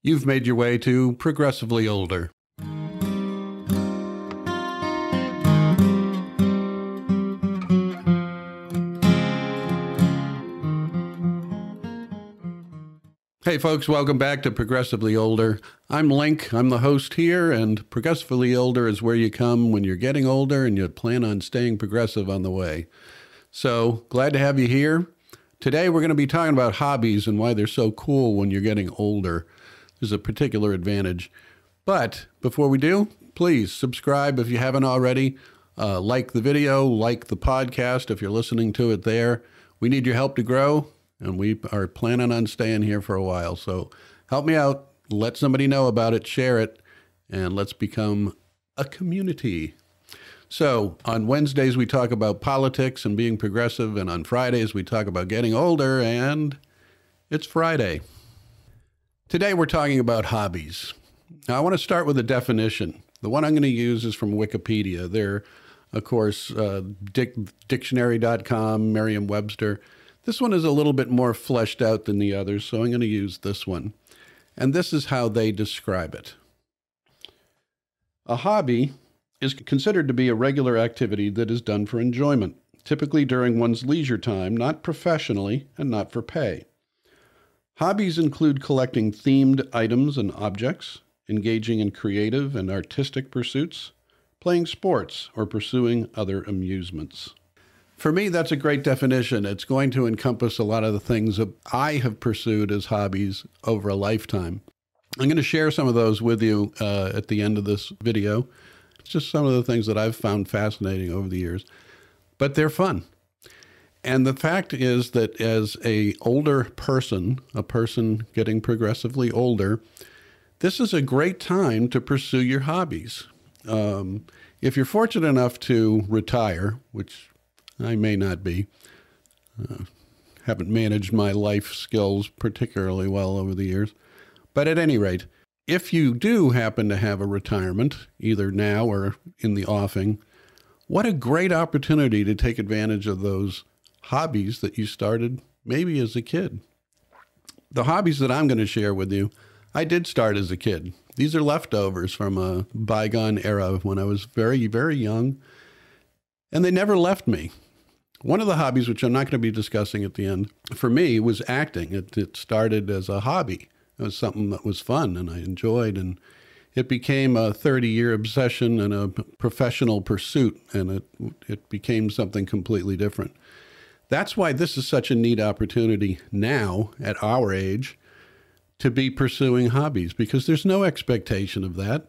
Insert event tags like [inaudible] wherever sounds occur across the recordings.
You've made your way to Progressively Older. Hey, folks, welcome back to Progressively Older. I'm Link. I'm the host here, and Progressively Older is where you come when you're getting older and you plan on staying progressive on the way. So, glad to have you here. Today, we're going to be talking about hobbies and why they're so cool when you're getting older. There's a particular advantage. But before we do, please subscribe if you haven't already. Uh, like the video, like the podcast if you're listening to it there. We need your help to grow and we are planning on staying here for a while. So help me out, let somebody know about it, share it, and let's become a community. So on Wednesdays, we talk about politics and being progressive, and on Fridays, we talk about getting older, and it's Friday. Today, we're talking about hobbies. Now, I want to start with a definition. The one I'm going to use is from Wikipedia. They're, of course, uh, dic- dictionary.com, Merriam Webster. This one is a little bit more fleshed out than the others, so I'm going to use this one. And this is how they describe it A hobby is considered to be a regular activity that is done for enjoyment, typically during one's leisure time, not professionally and not for pay. Hobbies include collecting themed items and objects, engaging in creative and artistic pursuits, playing sports, or pursuing other amusements. For me, that's a great definition. It's going to encompass a lot of the things that I have pursued as hobbies over a lifetime. I'm going to share some of those with you uh, at the end of this video. It's just some of the things that I've found fascinating over the years, but they're fun. And the fact is that as a older person, a person getting progressively older, this is a great time to pursue your hobbies. Um, if you're fortunate enough to retire, which I may not be. Uh, haven't managed my life skills particularly well over the years. But at any rate, if you do happen to have a retirement, either now or in the offing, what a great opportunity to take advantage of those hobbies that you started maybe as a kid. The hobbies that I'm going to share with you, I did start as a kid. These are leftovers from a bygone era when I was very, very young, and they never left me. One of the hobbies, which I'm not going to be discussing at the end, for me was acting. It, it started as a hobby. It was something that was fun and I enjoyed, and it became a 30 year obsession and a professional pursuit, and it, it became something completely different. That's why this is such a neat opportunity now at our age to be pursuing hobbies because there's no expectation of that,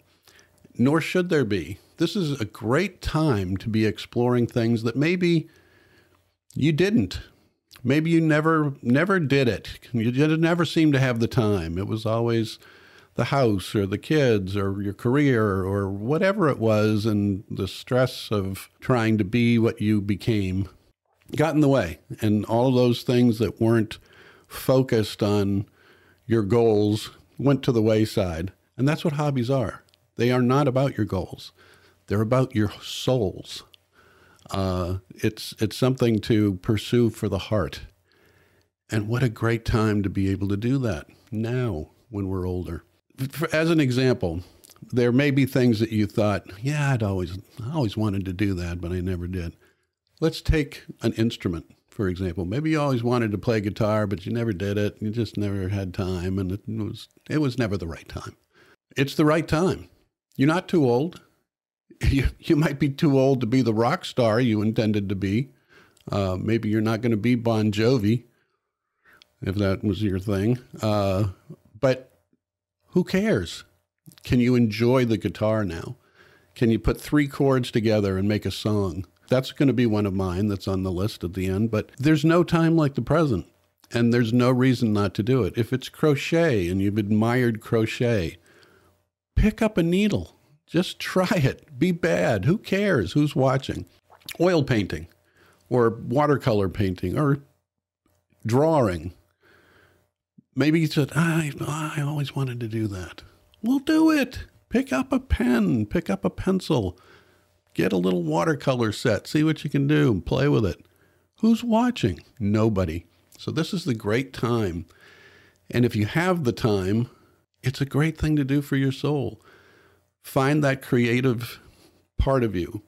nor should there be. This is a great time to be exploring things that maybe you didn't. Maybe you never never did it. You never seemed to have the time. It was always the house or the kids or your career or whatever it was and the stress of trying to be what you became got in the way and all of those things that weren't focused on your goals went to the wayside and that's what hobbies are they are not about your goals they're about your souls uh, it's it's something to pursue for the heart. And what a great time to be able to do that now when we're older. For, as an example, there may be things that you thought, yeah, I'd always I always wanted to do that, but I never did. Let's take an instrument, for example. Maybe you always wanted to play guitar, but you never did it. You just never had time, and it was it was never the right time. It's the right time. You're not too old [laughs] you, you might be too old to be the rock star you intended to be. Uh, maybe you're not going to be Bon Jovi, if that was your thing. Uh, but who cares? Can you enjoy the guitar now? Can you put three chords together and make a song? That's going to be one of mine that's on the list at the end. But there's no time like the present, and there's no reason not to do it. If it's crochet and you've admired crochet, pick up a needle just try it. Be bad. Who cares? Who's watching? Oil painting or watercolor painting or drawing. Maybe you said, I, I always wanted to do that. Well, do it. Pick up a pen, pick up a pencil, get a little watercolor set, see what you can do, and play with it. Who's watching? Nobody. So, this is the great time. And if you have the time, It's a great thing to do for your soul. Find that creative part of you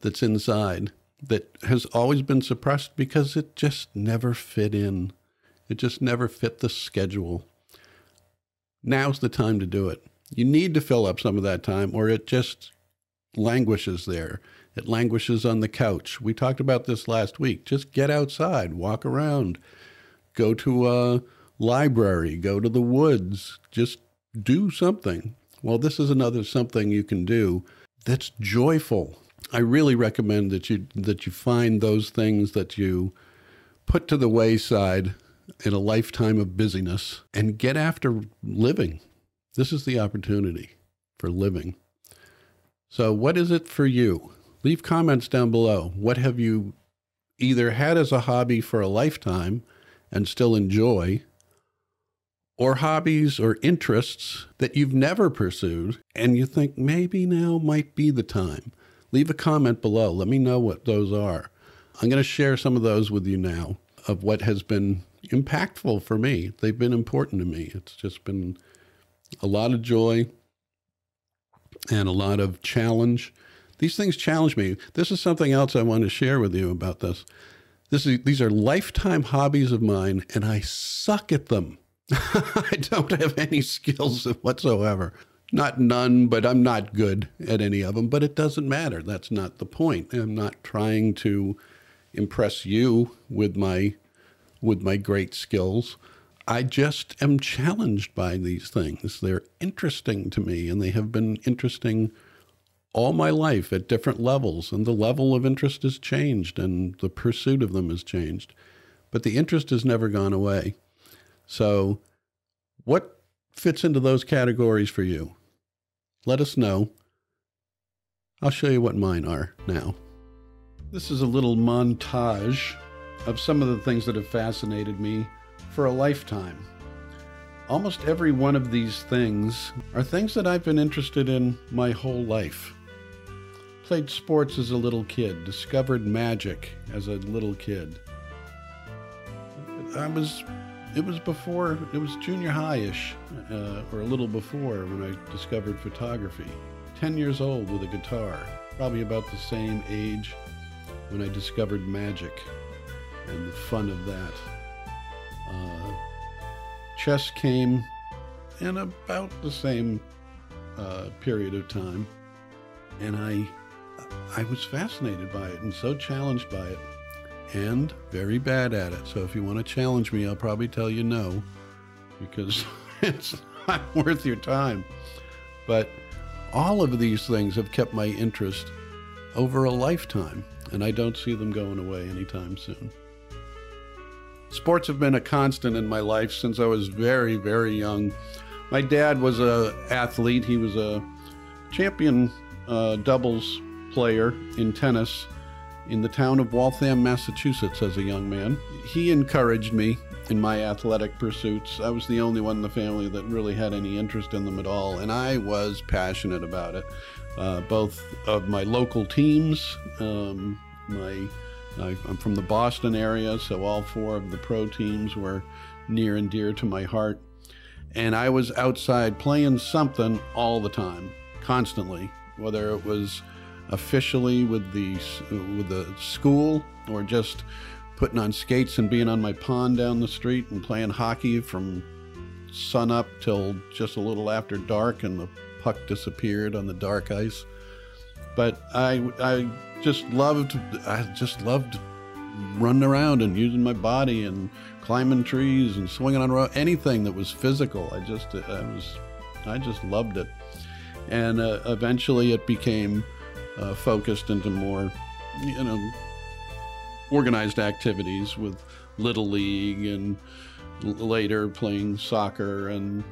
that's inside that has always been suppressed because it just never fit in. It just never fit the schedule. Now's the time to do it. You need to fill up some of that time or it just languishes there. It languishes on the couch. We talked about this last week. Just get outside, walk around, go to a library, go to the woods, just do something. Well, this is another something you can do that's joyful. I really recommend that you that you find those things that you put to the wayside in a lifetime of busyness and get after living. This is the opportunity for living. So, what is it for you? Leave comments down below. What have you either had as a hobby for a lifetime and still enjoy, or hobbies or interests that you've never pursued and you think maybe now might be the time? Leave a comment below. Let me know what those are. I'm going to share some of those with you now of what has been impactful for me. They've been important to me. It's just been a lot of joy and a lot of challenge. These things challenge me. This is something else I want to share with you about this. This is, these are lifetime hobbies of mine, and I suck at them. [laughs] I don't have any skills whatsoever. Not none, but I'm not good at any of them. But it doesn't matter. That's not the point. I'm not trying to impress you with my with my great skills. I just am challenged by these things. They're interesting to me, and they have been interesting all my life at different levels. And the level of interest has changed, and the pursuit of them has changed. But the interest has never gone away. So, what fits into those categories for you? Let us know. I'll show you what mine are now. This is a little montage of some of the things that have fascinated me for a lifetime. Almost every one of these things are things that I've been interested in my whole life. Played sports as a little kid, discovered magic as a little kid. I was, it was before, it was junior high ish, uh, or a little before when I discovered photography. 10 years old with a guitar, probably about the same age when I discovered magic and the fun of that. Uh, chess came in about the same uh, period of time, and I I was fascinated by it and so challenged by it, and very bad at it. So if you want to challenge me, I'll probably tell you no, because [laughs] it's not [laughs] worth your time. But all of these things have kept my interest over a lifetime, and I don't see them going away anytime soon. Sports have been a constant in my life since I was very, very young. My dad was a athlete. He was a champion uh, doubles player in tennis in the town of Waltham, Massachusetts, as a young man. He encouraged me in my athletic pursuits. I was the only one in the family that really had any interest in them at all, and I was passionate about it. Uh, both of my local teams, um, my I, am from the Boston area, so all four of the pro teams were near and dear to my heart. And I was outside playing something all the time, constantly, whether it was officially with the with the school or just putting on skates and being on my pond down the street and playing hockey from sun up till just a little after dark and the puck disappeared on the dark ice. But I I just loved I just loved running around and using my body and climbing trees and swinging on rope anything that was physical. I just I was I just loved it, and uh, eventually it became uh, focused into more you know organized activities with little league and later playing soccer and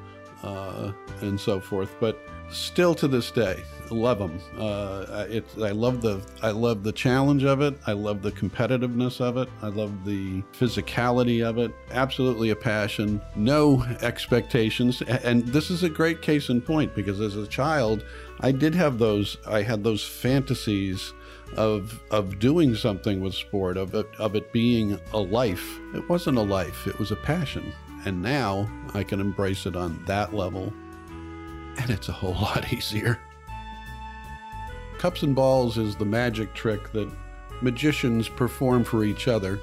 uh, and so forth. But still to this day, love them. Uh, it, I love the I love the challenge of it. I love the competitiveness of it. I love the physicality of it. Absolutely a passion. No expectations. And this is a great case in point because as a child, I did have those. I had those fantasies of of doing something with sport, of it, of it being a life. It wasn't a life. It was a passion. And now I can embrace it on that level and it's a whole [laughs] lot easier. Cups and balls is the magic trick that magicians perform for each other.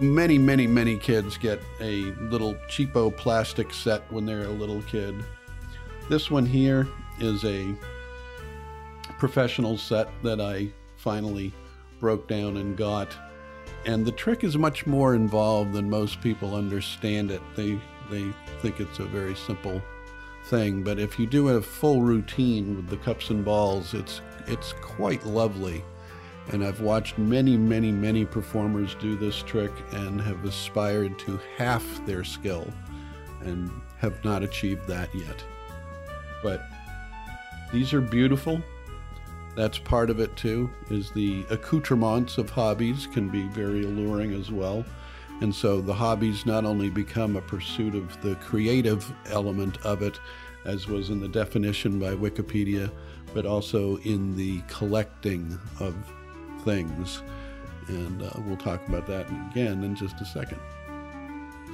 Many, many, many kids get a little cheapo plastic set when they're a little kid. This one here is a professional set that I finally broke down and got. And the trick is much more involved than most people understand it. They they think it's a very simple thing, but if you do a full routine with the cups and balls, it's it's quite lovely. And I've watched many, many, many performers do this trick and have aspired to half their skill and have not achieved that yet. But these are beautiful. That's part of it too, is the accoutrements of hobbies can be very alluring as well. And so the hobbies not only become a pursuit of the creative element of it, as was in the definition by Wikipedia, but also in the collecting of things. And uh, we'll talk about that again in just a second.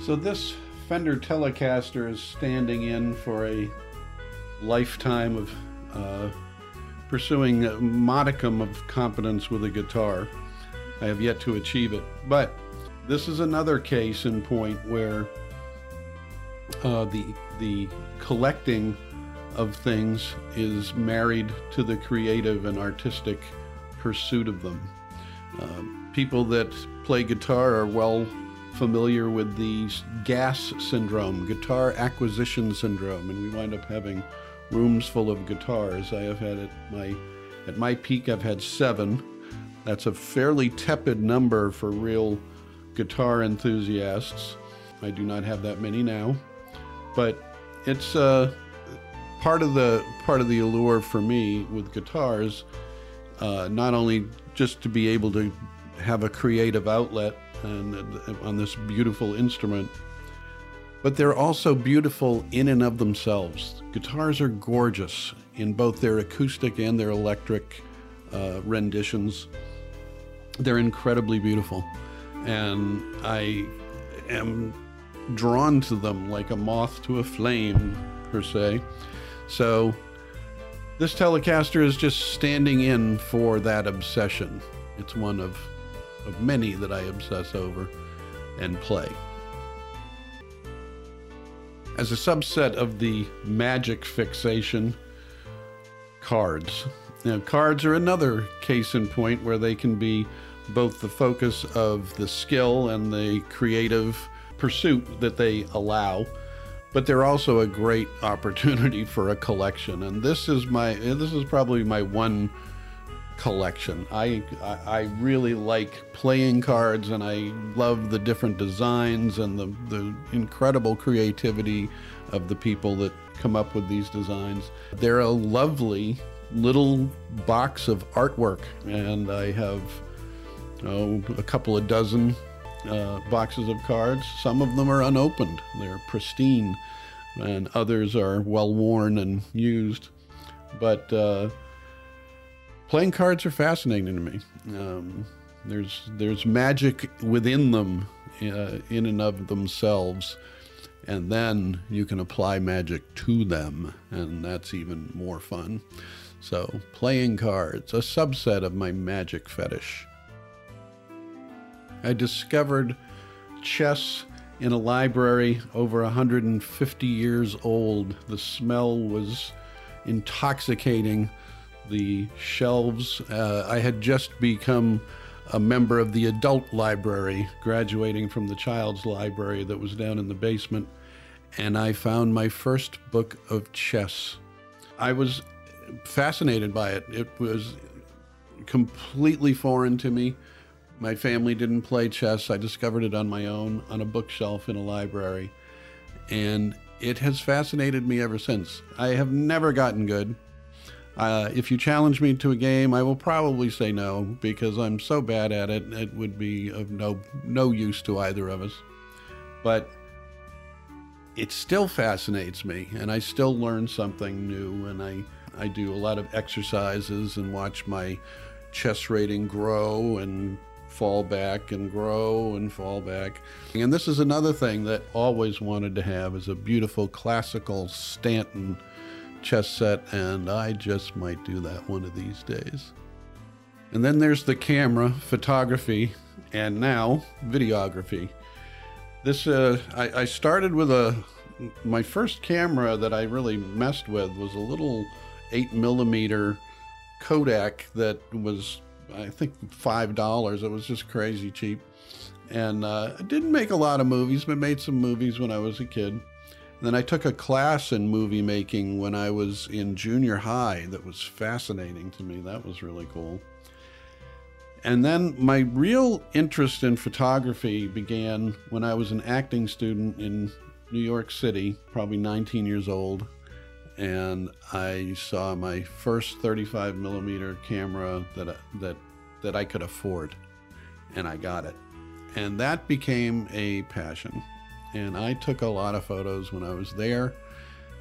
So, this Fender Telecaster is standing in for a lifetime of uh, pursuing a modicum of competence with a guitar. I have yet to achieve it. But this is another case in point where uh, the, the collecting of things is married to the creative and artistic pursuit of them. Uh, people that play guitar are well familiar with the GAS syndrome, guitar acquisition syndrome, and we wind up having rooms full of guitars. I have had at my at my peak I've had 7. That's a fairly tepid number for real guitar enthusiasts. I do not have that many now, but it's uh, part of the part of the allure for me with guitars, uh, not only just to be able to have a creative outlet and on this beautiful instrument, but they're also beautiful in and of themselves. Guitars are gorgeous in both their acoustic and their electric uh, renditions. They're incredibly beautiful, and I am drawn to them like a moth to a flame, per se. So this Telecaster is just standing in for that obsession. It's one of, of many that I obsess over and play. As a subset of the magic fixation, cards. Now, cards are another case in point where they can be both the focus of the skill and the creative pursuit that they allow but they're also a great [laughs] opportunity for a collection. And this is my this is probably my one collection. I, I, really like playing cards, and I love the different designs and the the incredible creativity of the people that come up with these designs. They're a lovely little box of artwork, and I have oh, a couple of dozen uh, boxes of cards. Some of them are unopened, they're pristine, and others are well worn and used. But uh, playing cards are fascinating to me. Um, there's there's magic within them, uh, in and of themselves, and then you can apply magic to them, and that's even more fun. So, playing cards, a subset of my magic fetish. I discovered chess in a library over 150 years old. The smell was intoxicating. The shelves, uh, I had just become a member of the adult library, graduating from the child's library that was down in the basement, and I found my first book of chess. I was fascinated by it. It was completely foreign to me. My family didn't play chess. I discovered it on my own on a bookshelf in a library. And it has fascinated me ever since. I have never gotten good. Uh, if you challenge me to a game, I will probably say no because I'm so bad at it. It would be of no no use to either of us. But it still fascinates me, and I still learn something new. And I I do a lot of exercises and watch my chess rating grow and fall back and grow and fall back. And this is another thing that always wanted to have is a beautiful classical Staunton chess set, and I just might do that one of these days. And then there's the camera, photography, and now videography. This uh, I, I started with a my first camera that I really messed with was a little eight millimeter Kodak that was I think five dollars. It was just crazy cheap, and uh, I didn't make a lot of movies, but made some movies when I was a kid. And then I took a class in movie making when I was in junior high. That was fascinating to me. That was really cool. And then my real interest in photography began when I was an acting student in New York City, probably 19 years old, and I saw my first 35 millimeter camera that that that I could afford, and I got it, and that became a passion. And I took a lot of photos when I was there,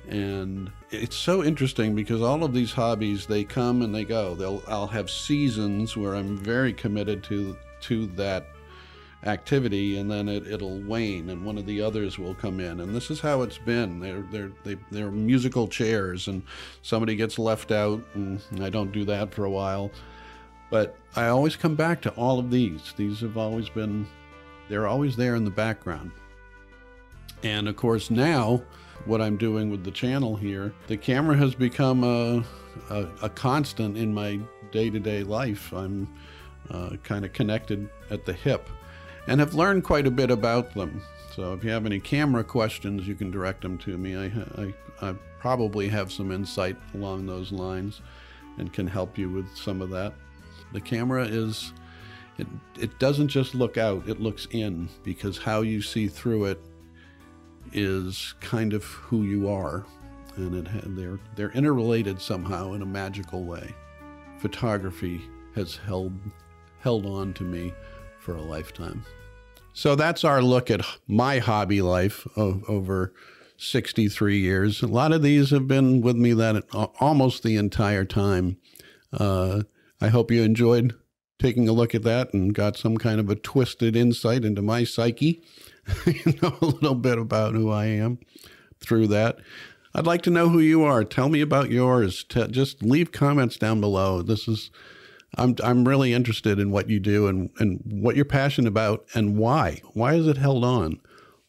and it's so interesting because all of these hobbies they come and they go. They'll I'll have seasons where I'm very committed to to that activity and then it, it'll wane and one of the others will come in. And this is how it's been. They're they're they, they're musical chairs and somebody gets left out and i don't do that for a while. But i always come back to all of these. These have always been they're always there in the background. And of course now what i'm doing with the channel here the camera has become a, a, a constant in my day-to-day life. I'm uh, kind of connected at the hip and have learned quite a bit about them. So if you have any camera questions, you can direct them to me. I, I, I, probably have some insight along those lines and can help you with some of that. The camera is, it, it doesn't just look out, it looks in because how you see through it is kind of who you are. And it, they're, they're interrelated somehow in a magical way. Photography has held, held on to me for a lifetime. So that's our look at my hobby life of, over 63 years. A lot of these have been with me that almost the entire time. Uh, I hope you enjoyed taking a look at that and got some kind of a twisted insight into my psyche. [laughs] you know a little bit about who I am through that. I'd like to know who you are. Tell me about yours. just leave comments down below. This is I'm I'm really interested in what you do and and what you're passionate about and why. Why is it held on?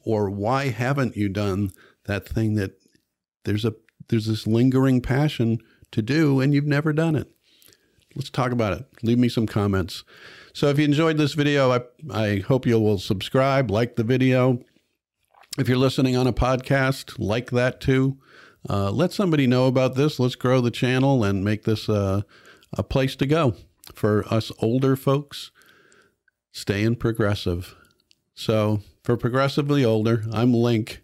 Or why haven't you done that thing that there's a there's this lingering passion to do and you've never done it? Let's talk about it. Leave me some comments. So if you enjoyed this video, I I hope you will subscribe, like the video. If you're listening on a podcast, like that too. Uh, let somebody know about this. Let's grow the channel and make this uh, a place to go for us older folks, staying progressive. So, for progressively older, I'm Link,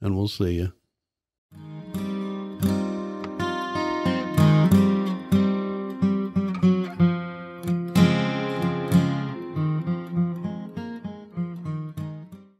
and we'll see you.